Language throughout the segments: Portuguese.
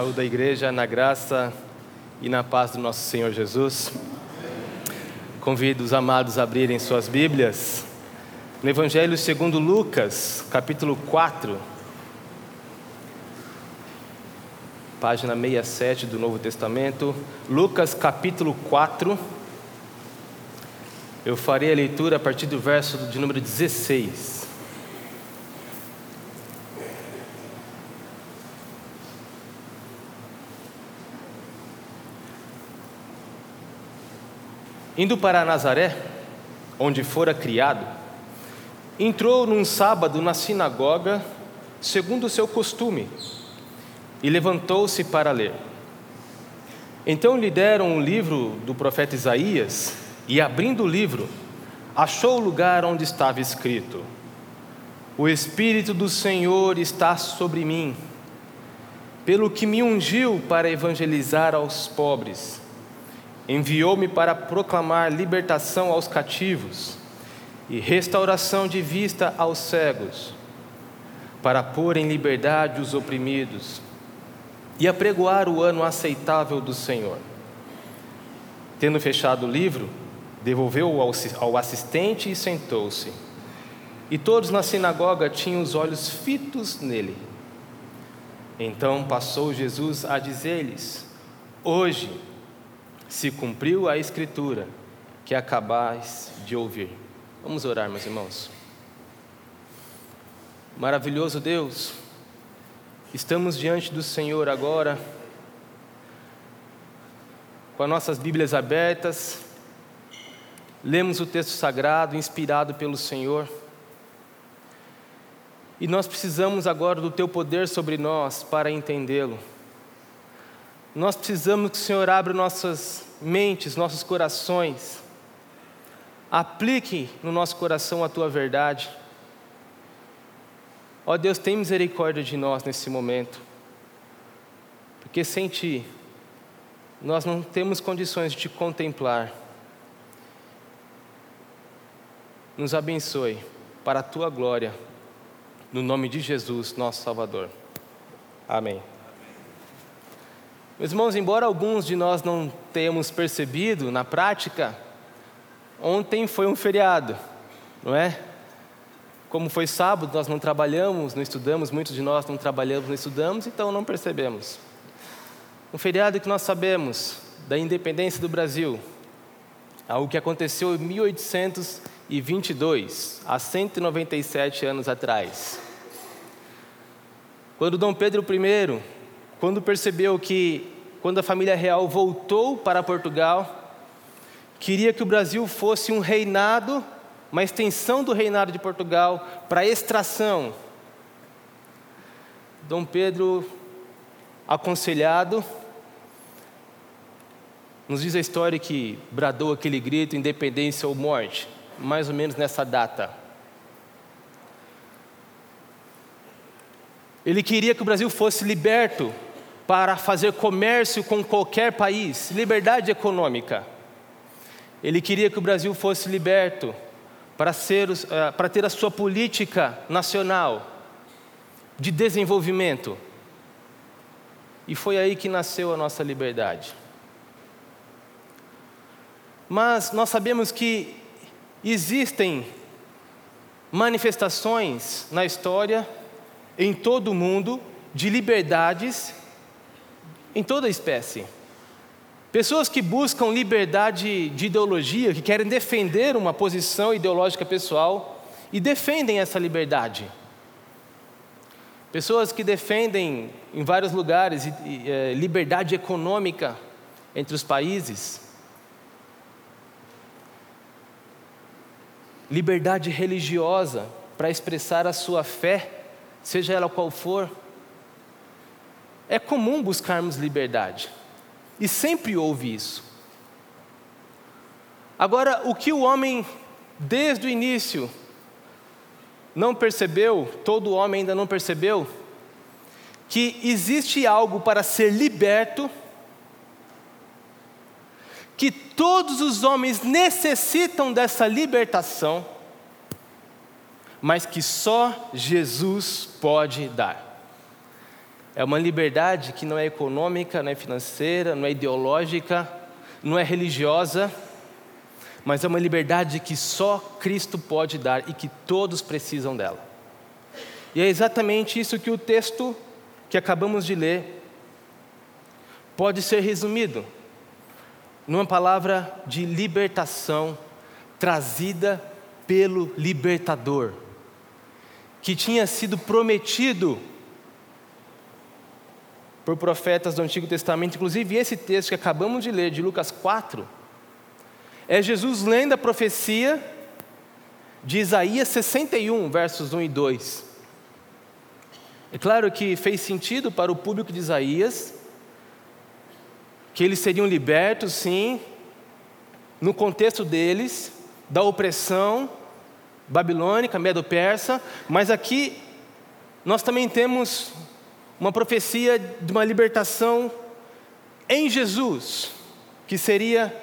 Saúde da igreja na graça e na paz do nosso Senhor Jesus. Convido os amados a abrirem suas Bíblias no Evangelho segundo Lucas, capítulo 4, página 67 do Novo Testamento. Lucas, capítulo 4. Eu farei a leitura a partir do verso de número 16. Indo para Nazaré, onde fora criado, entrou num sábado na sinagoga, segundo o seu costume, e levantou-se para ler. Então lhe deram um livro do profeta Isaías, e abrindo o livro, achou o lugar onde estava escrito: O Espírito do Senhor está sobre mim, pelo que me ungiu para evangelizar aos pobres enviou-me para proclamar libertação aos cativos e restauração de vista aos cegos, para pôr em liberdade os oprimidos e apregoar o ano aceitável do Senhor. Tendo fechado o livro, devolveu-o ao assistente e sentou-se. E todos na sinagoga tinham os olhos fitos nele. Então passou Jesus a dizer-lhes: Hoje, se cumpriu a escritura que acabais de ouvir. Vamos orar, meus irmãos. Maravilhoso Deus, estamos diante do Senhor agora, com as nossas Bíblias abertas, lemos o texto sagrado inspirado pelo Senhor, e nós precisamos agora do Teu poder sobre nós para entendê-lo. Nós precisamos que o Senhor abra nossas mentes, nossos corações, aplique no nosso coração a tua verdade. Ó Deus, tem misericórdia de nós nesse momento, porque sem Ti, nós não temos condições de Te contemplar. Nos abençoe para a Tua glória, no nome de Jesus, nosso Salvador. Amém. Meus irmãos, embora alguns de nós não tenhamos percebido na prática, ontem foi um feriado, não é? Como foi sábado, nós não trabalhamos, não estudamos, muitos de nós não trabalhamos, não estudamos, então não percebemos. Um feriado que nós sabemos da independência do Brasil, algo que aconteceu em 1822, há 197 anos atrás. Quando Dom Pedro I quando percebeu que, quando a família real voltou para Portugal, queria que o Brasil fosse um reinado, uma extensão do reinado de Portugal para extração. Dom Pedro, aconselhado, nos diz a história que bradou aquele grito: independência ou morte, mais ou menos nessa data. Ele queria que o Brasil fosse liberto para fazer comércio com qualquer país, liberdade econômica. Ele queria que o Brasil fosse liberto para, ser, eh, para ter a sua política nacional de desenvolvimento. E foi aí que nasceu a nossa liberdade. Mas nós sabemos que existem manifestações na história, em todo o mundo, de liberdades em toda a espécie. Pessoas que buscam liberdade de ideologia, que querem defender uma posição ideológica pessoal e defendem essa liberdade. Pessoas que defendem em vários lugares é, liberdade econômica entre os países. Liberdade religiosa para expressar a sua fé, seja ela qual for. É comum buscarmos liberdade, e sempre houve isso. Agora, o que o homem, desde o início, não percebeu, todo homem ainda não percebeu, que existe algo para ser liberto, que todos os homens necessitam dessa libertação, mas que só Jesus pode dar. É uma liberdade que não é econômica, não é financeira, não é ideológica, não é religiosa, mas é uma liberdade que só Cristo pode dar e que todos precisam dela. E é exatamente isso que o texto que acabamos de ler pode ser resumido numa palavra de libertação trazida pelo libertador, que tinha sido prometido por profetas do Antigo Testamento, inclusive esse texto que acabamos de ler, de Lucas 4, é Jesus lendo a profecia de Isaías 61, versos 1 e 2. É claro que fez sentido para o público de Isaías, que eles seriam libertos, sim, no contexto deles, da opressão babilônica, medo-persa, mas aqui nós também temos uma profecia de uma libertação em Jesus, que seria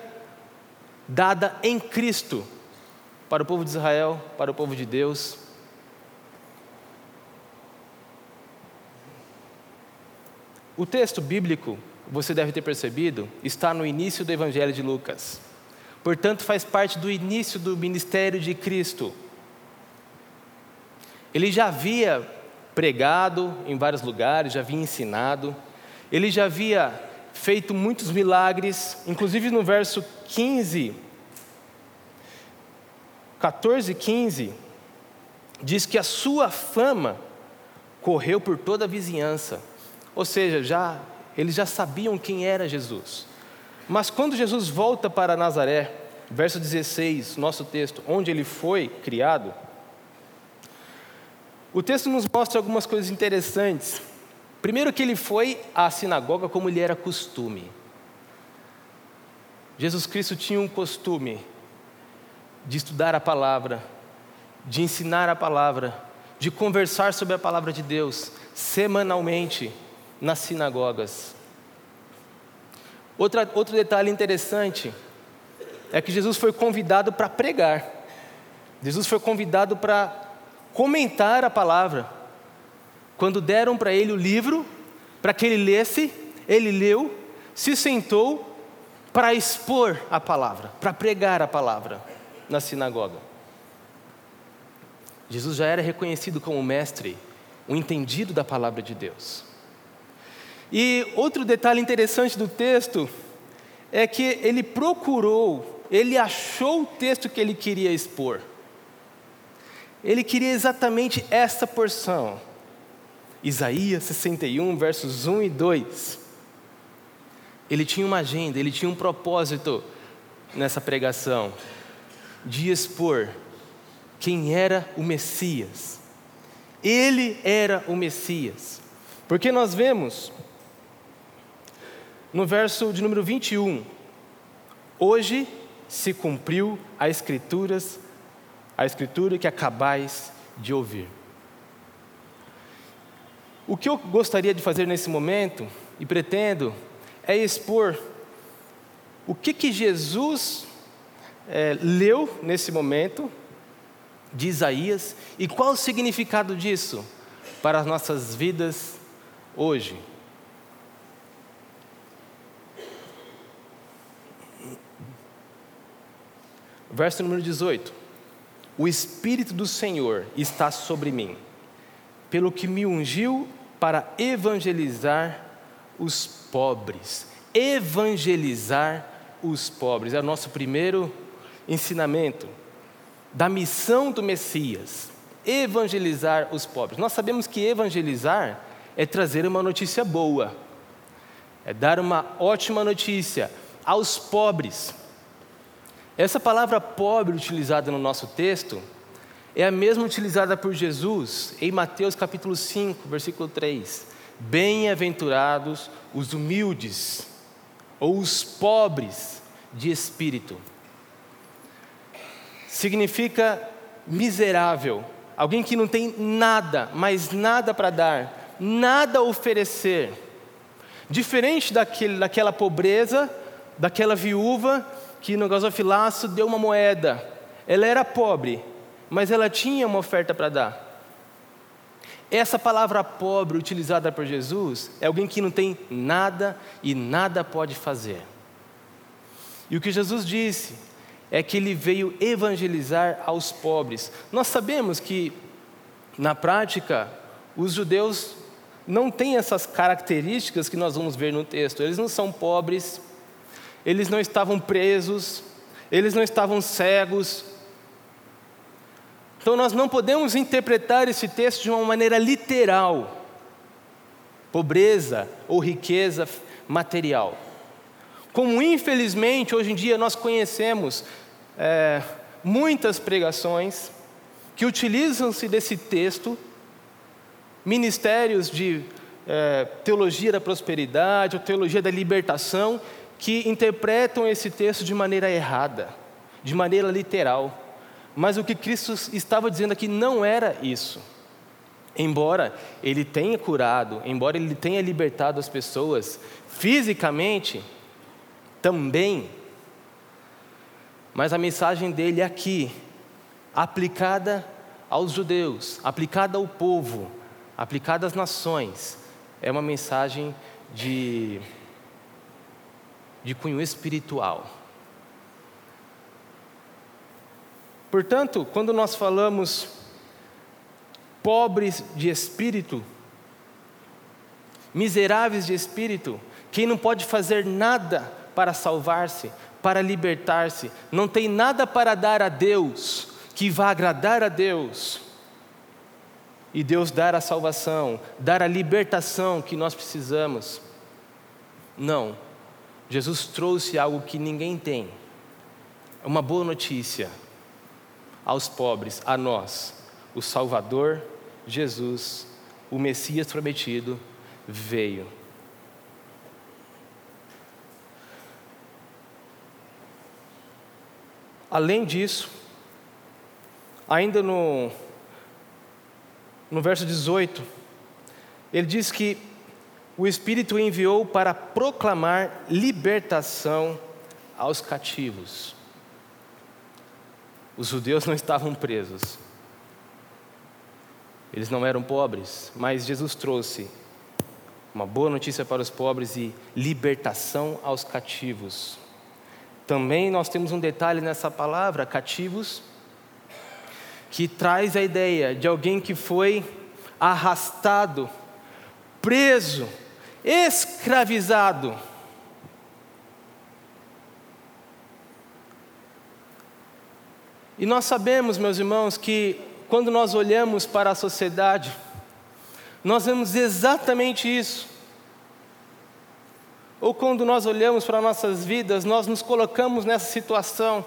dada em Cristo para o povo de Israel, para o povo de Deus. O texto bíblico, você deve ter percebido, está no início do Evangelho de Lucas. Portanto, faz parte do início do ministério de Cristo. Ele já havia pregado em vários lugares, já havia ensinado, ele já havia feito muitos milagres, inclusive no verso 15, 14, 15, diz que a sua fama correu por toda a vizinhança, ou seja, já eles já sabiam quem era Jesus. Mas quando Jesus volta para Nazaré, verso 16, nosso texto, onde ele foi criado, o texto nos mostra algumas coisas interessantes. Primeiro, que ele foi à sinagoga como lhe era costume. Jesus Cristo tinha um costume de estudar a palavra, de ensinar a palavra, de conversar sobre a palavra de Deus semanalmente nas sinagogas. Outra, outro detalhe interessante é que Jesus foi convidado para pregar. Jesus foi convidado para comentar a palavra. Quando deram para ele o livro, para que ele lesse, ele leu, se sentou para expor a palavra, para pregar a palavra na sinagoga. Jesus já era reconhecido como mestre, o entendido da palavra de Deus. E outro detalhe interessante do texto é que ele procurou, ele achou o texto que ele queria expor. Ele queria exatamente esta porção. Isaías 61, versos 1 e 2. Ele tinha uma agenda, ele tinha um propósito nessa pregação de expor quem era o Messias. Ele era o Messias. Porque nós vemos no verso de número 21, hoje se cumpriu a escrituras a escritura que acabais de ouvir. O que eu gostaria de fazer nesse momento, e pretendo, é expor o que, que Jesus é, leu nesse momento de Isaías e qual o significado disso para as nossas vidas hoje. Verso número 18. O Espírito do Senhor está sobre mim, pelo que me ungiu para evangelizar os pobres. Evangelizar os pobres é o nosso primeiro ensinamento da missão do Messias. Evangelizar os pobres. Nós sabemos que evangelizar é trazer uma notícia boa, é dar uma ótima notícia aos pobres. Essa palavra pobre utilizada no nosso texto é a mesma utilizada por Jesus em Mateus capítulo 5, versículo 3. Bem-aventurados os humildes ou os pobres de espírito. Significa miserável, alguém que não tem nada, mas nada para dar, nada a oferecer. Diferente daquele, daquela pobreza, daquela viúva que no gasofilaço deu uma moeda. Ela era pobre, mas ela tinha uma oferta para dar. Essa palavra pobre utilizada por Jesus é alguém que não tem nada e nada pode fazer. E o que Jesus disse é que ele veio evangelizar aos pobres. Nós sabemos que, na prática, os judeus não têm essas características que nós vamos ver no texto. Eles não são pobres, eles não estavam presos, eles não estavam cegos. Então nós não podemos interpretar esse texto de uma maneira literal, pobreza ou riqueza material. Como infelizmente hoje em dia nós conhecemos é, muitas pregações que utilizam-se desse texto, ministérios de é, teologia da prosperidade ou teologia da libertação, que interpretam esse texto de maneira errada, de maneira literal. Mas o que Cristo estava dizendo aqui não era isso. Embora ele tenha curado, embora ele tenha libertado as pessoas fisicamente, também, mas a mensagem dele aqui, aplicada aos judeus, aplicada ao povo, aplicada às nações, é uma mensagem de de cunho espiritual. Portanto, quando nós falamos pobres de espírito, miseráveis de espírito, quem não pode fazer nada para salvar-se, para libertar-se, não tem nada para dar a Deus que vá agradar a Deus, e Deus dar a salvação, dar a libertação que nós precisamos. Não, Jesus trouxe algo que ninguém tem. Uma boa notícia aos pobres, a nós. O Salvador, Jesus, o Messias prometido, veio. Além disso, ainda no, no verso 18, ele diz que o Espírito enviou para proclamar libertação aos cativos. Os judeus não estavam presos, eles não eram pobres, mas Jesus trouxe uma boa notícia para os pobres e libertação aos cativos. Também nós temos um detalhe nessa palavra, cativos, que traz a ideia de alguém que foi arrastado, preso, escravizado. E nós sabemos, meus irmãos, que quando nós olhamos para a sociedade, nós vemos exatamente isso. Ou quando nós olhamos para nossas vidas, nós nos colocamos nessa situação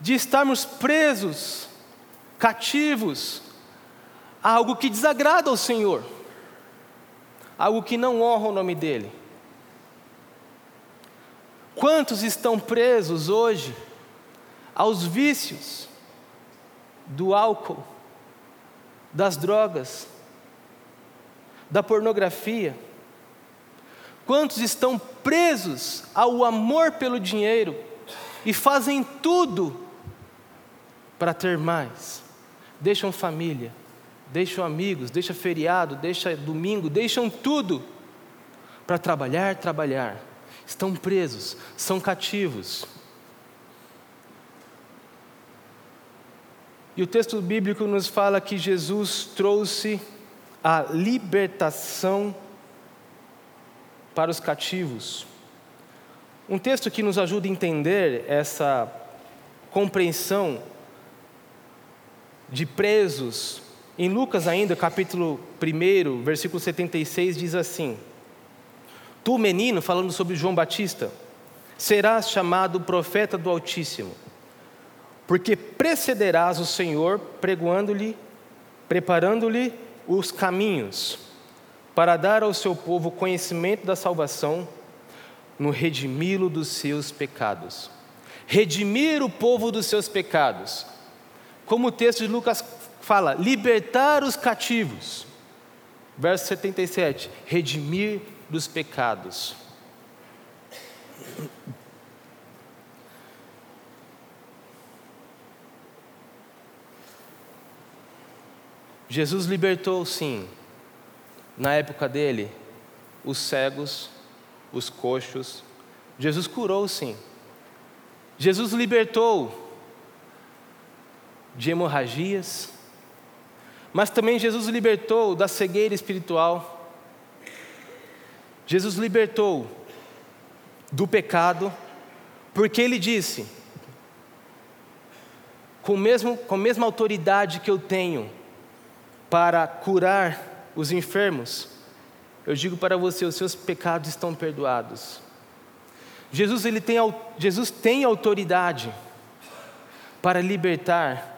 de estarmos presos, cativos, a algo que desagrada ao Senhor algo que não honra o nome dele. Quantos estão presos hoje aos vícios do álcool, das drogas, da pornografia? Quantos estão presos ao amor pelo dinheiro e fazem tudo para ter mais? Deixam família, deixam amigos, deixam feriado, deixam domingo, deixam tudo para trabalhar, trabalhar. Estão presos, são cativos. E o texto bíblico nos fala que Jesus trouxe a libertação para os cativos. Um texto que nos ajuda a entender essa compreensão de presos em Lucas, ainda, capítulo 1, versículo 76, diz assim: Tu, menino, falando sobre João Batista, serás chamado profeta do Altíssimo, porque precederás o Senhor pregoando-lhe, preparando-lhe os caminhos, para dar ao seu povo conhecimento da salvação, no redimi-lo dos seus pecados. Redimir o povo dos seus pecados. Como o texto de Lucas fala libertar os cativos. Verso 77, redimir dos pecados. Jesus libertou, sim, na época dele, os cegos, os coxos. Jesus curou, sim. Jesus libertou de hemorragias, mas também Jesus libertou da cegueira espiritual. Jesus libertou do pecado, porque ele disse: com, mesmo, com a mesma autoridade que eu tenho para curar os enfermos, eu digo para você: os seus pecados estão perdoados. Jesus, ele tem, Jesus tem autoridade para libertar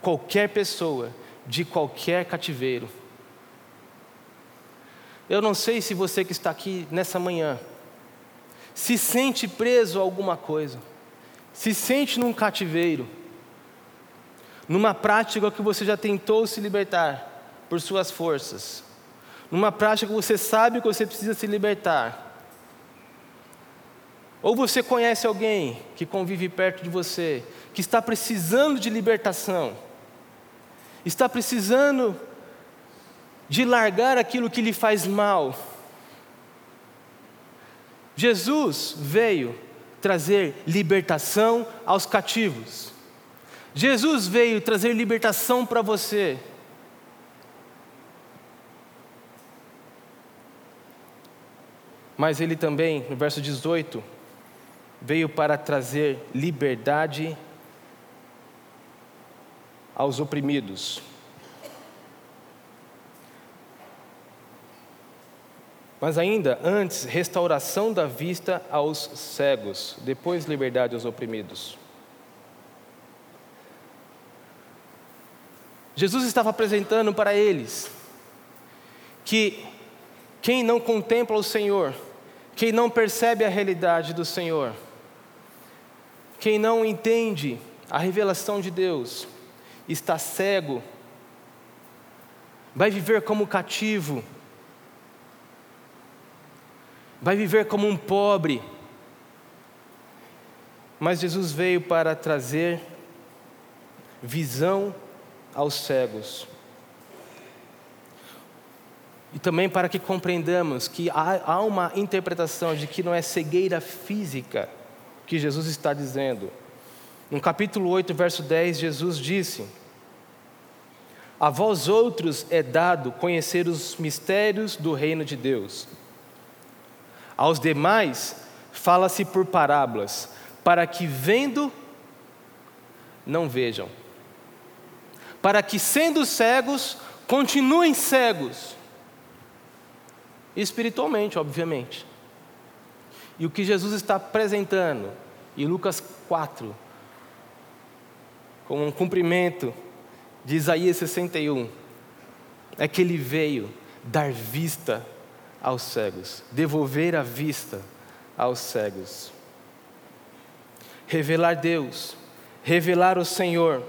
qualquer pessoa de qualquer cativeiro. Eu não sei se você que está aqui nessa manhã se sente preso a alguma coisa, se sente num cativeiro, numa prática que você já tentou se libertar por suas forças, numa prática que você sabe que você precisa se libertar. Ou você conhece alguém que convive perto de você, que está precisando de libertação está precisando de largar aquilo que lhe faz mal. Jesus veio trazer libertação aos cativos. Jesus veio trazer libertação para você. Mas ele também, no verso 18, veio para trazer liberdade aos oprimidos. Mas ainda antes, restauração da vista aos cegos, depois liberdade aos oprimidos. Jesus estava apresentando para eles que quem não contempla o Senhor, quem não percebe a realidade do Senhor, quem não entende a revelação de Deus, está cego, vai viver como cativo, vai viver como um pobre. Mas Jesus veio para trazer visão aos cegos. E também para que compreendamos que há, uma interpretação de que não é cegueira física que Jesus está dizendo no capítulo 8, verso 10, Jesus disse: A vós outros é dado conhecer os mistérios do reino de Deus. Aos demais fala-se por parábolas, para que vendo não vejam, para que sendo cegos continuem cegos, espiritualmente, obviamente. E o que Jesus está apresentando em Lucas 4, como um cumprimento de Isaías 61, é que ele veio dar vista aos cegos, devolver a vista aos cegos. Revelar Deus, revelar o Senhor,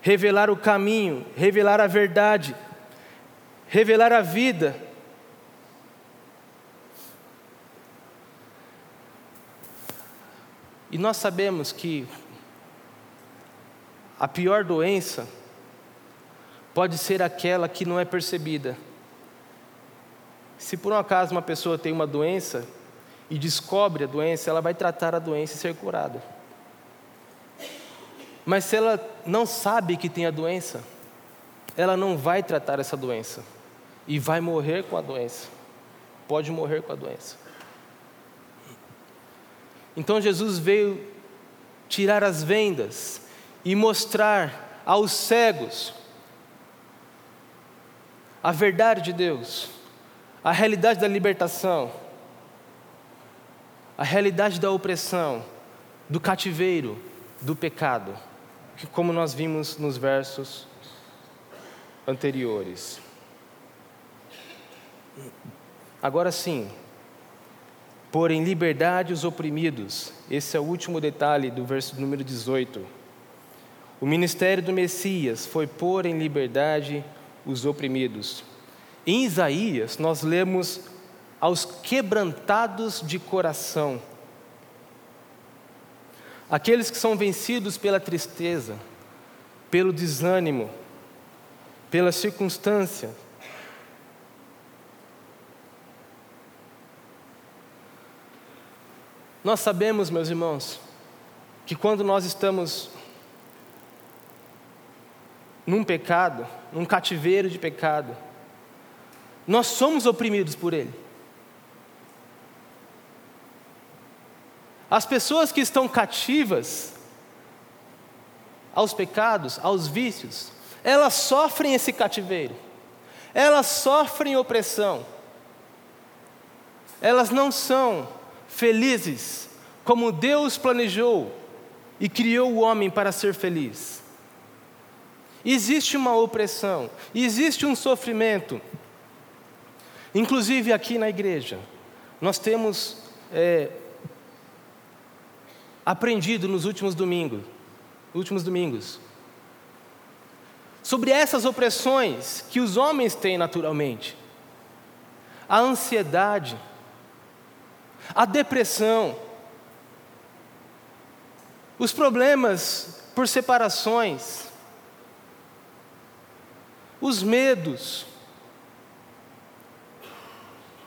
revelar o caminho, revelar a verdade, revelar a vida. E nós sabemos que a pior doença pode ser aquela que não é percebida. Se por um acaso uma pessoa tem uma doença e descobre a doença, ela vai tratar a doença e ser curada. Mas se ela não sabe que tem a doença, ela não vai tratar essa doença e vai morrer com a doença. Pode morrer com a doença. Então Jesus veio tirar as vendas e mostrar aos cegos a verdade de Deus, a realidade da libertação, a realidade da opressão, do cativeiro, do pecado, que como nós vimos nos versos anteriores. Agora sim, pôr em liberdade os oprimidos. Esse é o último detalhe do verso número 18. O ministério do Messias foi pôr em liberdade os oprimidos. Em Isaías, nós lemos aos quebrantados de coração, aqueles que são vencidos pela tristeza, pelo desânimo, pela circunstância. Nós sabemos, meus irmãos, que quando nós estamos num pecado, num cativeiro de pecado, nós somos oprimidos por ele. As pessoas que estão cativas aos pecados, aos vícios, elas sofrem esse cativeiro, elas sofrem opressão, elas não são felizes como Deus planejou e criou o homem para ser feliz. Existe uma opressão, existe um sofrimento. Inclusive aqui na igreja, nós temos é, aprendido nos últimos domingos, últimos domingos, sobre essas opressões que os homens têm naturalmente. A ansiedade, a depressão, os problemas por separações, os medos.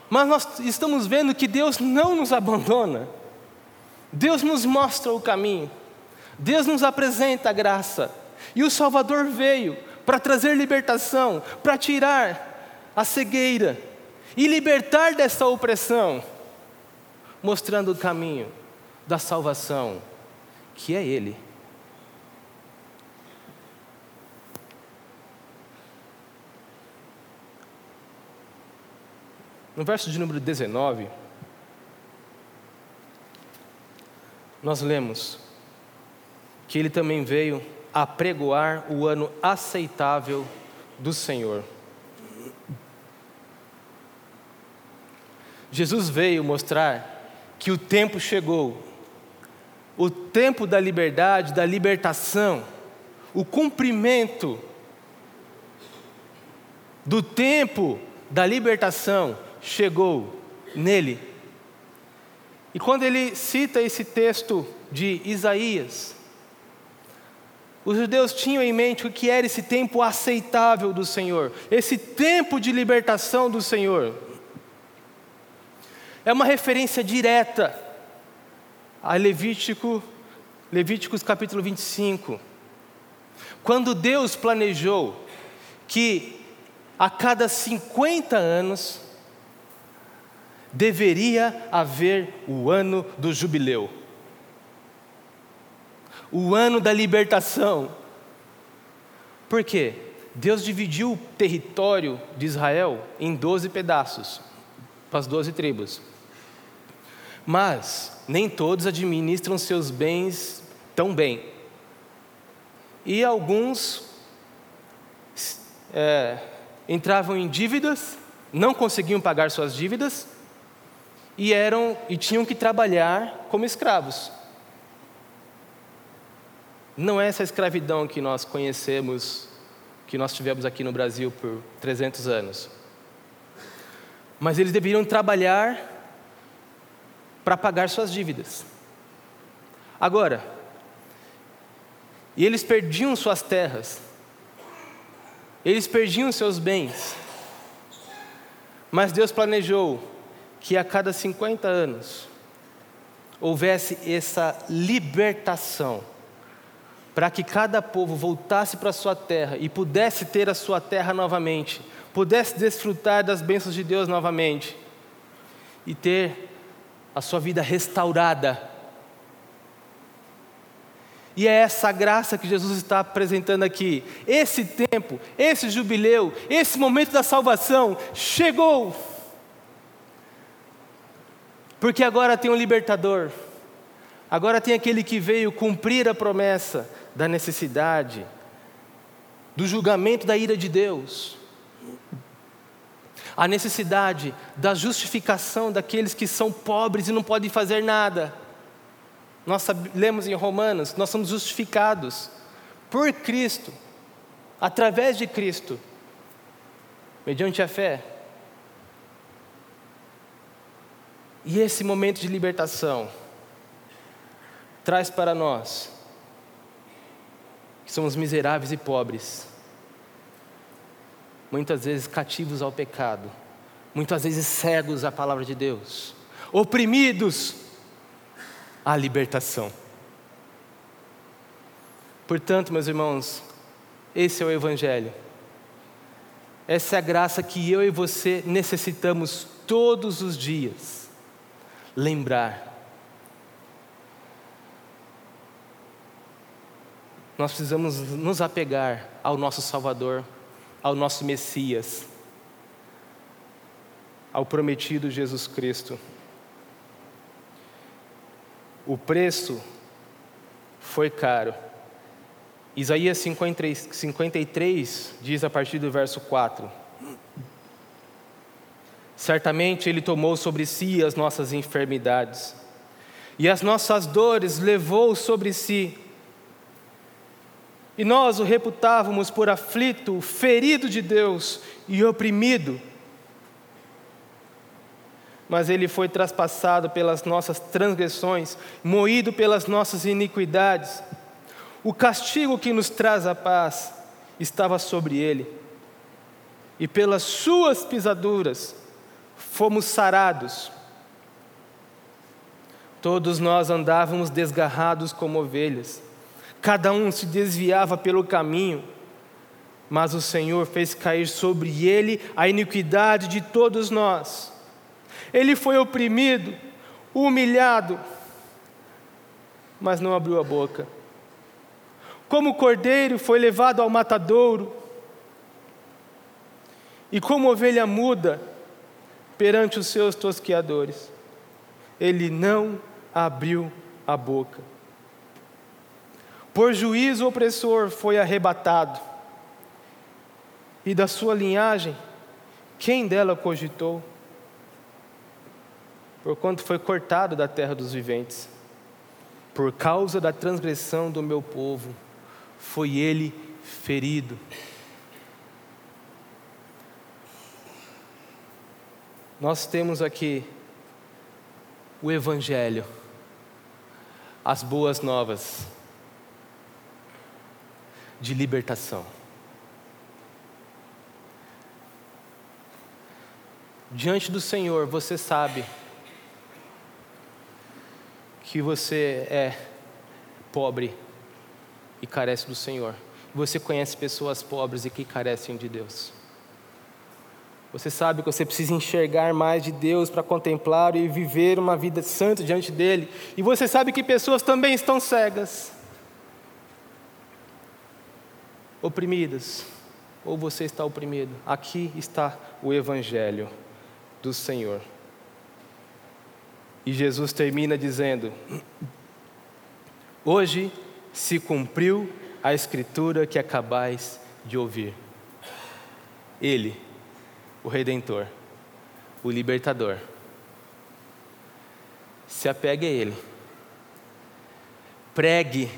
Mas nós estamos vendo que Deus não nos abandona, Deus nos mostra o caminho, Deus nos apresenta a graça, e o Salvador veio para trazer libertação, para tirar a cegueira e libertar dessa opressão, mostrando o caminho da salvação, que é Ele. No verso de número 19, nós lemos que ele também veio apregoar o ano aceitável do Senhor. Jesus veio mostrar que o tempo chegou, o tempo da liberdade, da libertação, o cumprimento do tempo da libertação chegou nele. E quando ele cita esse texto de Isaías, os judeus tinham em mente o que era esse tempo aceitável do Senhor, esse tempo de libertação do Senhor. É uma referência direta a Levítico, Levíticos capítulo 25. Quando Deus planejou que a cada 50 anos deveria haver o ano do jubileu, o ano da libertação. Por quê? Deus dividiu o território de Israel em 12 pedaços, para as 12 tribos. Mas nem todos administram seus bens tão bem. E alguns é, entravam em dívidas, não conseguiam pagar suas dívidas, e eram e tinham que trabalhar como escravos. Não é essa escravidão que nós conhecemos, que nós tivemos aqui no Brasil por 300 anos. Mas eles deveriam trabalhar para pagar suas dívidas. Agora, e eles perdiam suas terras, eles perdiam seus bens, mas Deus planejou que a cada 50 anos houvesse essa libertação, para que cada povo voltasse para sua terra e pudesse ter a sua terra novamente, pudesse desfrutar das bênçãos de Deus novamente e ter a sua vida restaurada. E é essa graça que Jesus está apresentando aqui. Esse tempo, esse jubileu, esse momento da salvação chegou. Porque agora tem um libertador, agora tem aquele que veio cumprir a promessa da necessidade, do julgamento da ira de Deus, a necessidade da justificação daqueles que são pobres e não podem fazer nada. Nós lemos em Romanos, nós somos justificados por Cristo, através de Cristo, mediante a fé. E esse momento de libertação traz para nós, que somos miseráveis e pobres, muitas vezes cativos ao pecado, muitas vezes cegos à palavra de Deus, oprimidos à libertação. Portanto, meus irmãos, esse é o Evangelho. Essa é a graça que eu e você necessitamos todos os dias. Lembrar. Nós precisamos nos apegar ao nosso Salvador, ao nosso Messias, ao prometido Jesus Cristo. O preço foi caro Isaías 53, 53 diz a partir do verso 4: Certamente Ele tomou sobre si as nossas enfermidades, e as nossas dores levou sobre si. E nós o reputávamos por aflito, ferido de Deus e oprimido. Mas ele foi traspassado pelas nossas transgressões, moído pelas nossas iniquidades. O castigo que nos traz a paz estava sobre ele, e pelas suas pisaduras fomos sarados. Todos nós andávamos desgarrados como ovelhas, cada um se desviava pelo caminho, mas o Senhor fez cair sobre ele a iniquidade de todos nós. Ele foi oprimido, humilhado, mas não abriu a boca. Como cordeiro foi levado ao matadouro, e como ovelha muda perante os seus tosqueadores, ele não abriu a boca. Por juízo opressor foi arrebatado, e da sua linhagem, quem dela cogitou? Porquanto foi cortado da terra dos viventes, por causa da transgressão do meu povo foi ele ferido. Nós temos aqui o Evangelho, as boas novas de libertação. Diante do Senhor, você sabe que você é pobre e carece do Senhor. Você conhece pessoas pobres e que carecem de Deus. Você sabe que você precisa enxergar mais de Deus para contemplar e viver uma vida santa diante dele. E você sabe que pessoas também estão cegas, oprimidas, ou você está oprimido. Aqui está o Evangelho do Senhor. E Jesus termina dizendo: Hoje se cumpriu a escritura que acabais de ouvir. Ele, o Redentor, o Libertador. Se apegue a Ele. Pregue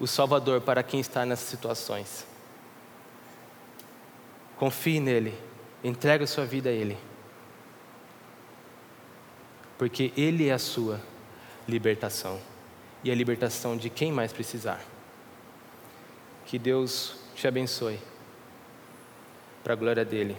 o Salvador para quem está nessas situações. Confie nele. Entregue a sua vida a Ele. Porque Ele é a sua libertação e a libertação de quem mais precisar. Que Deus te abençoe, para a glória dele,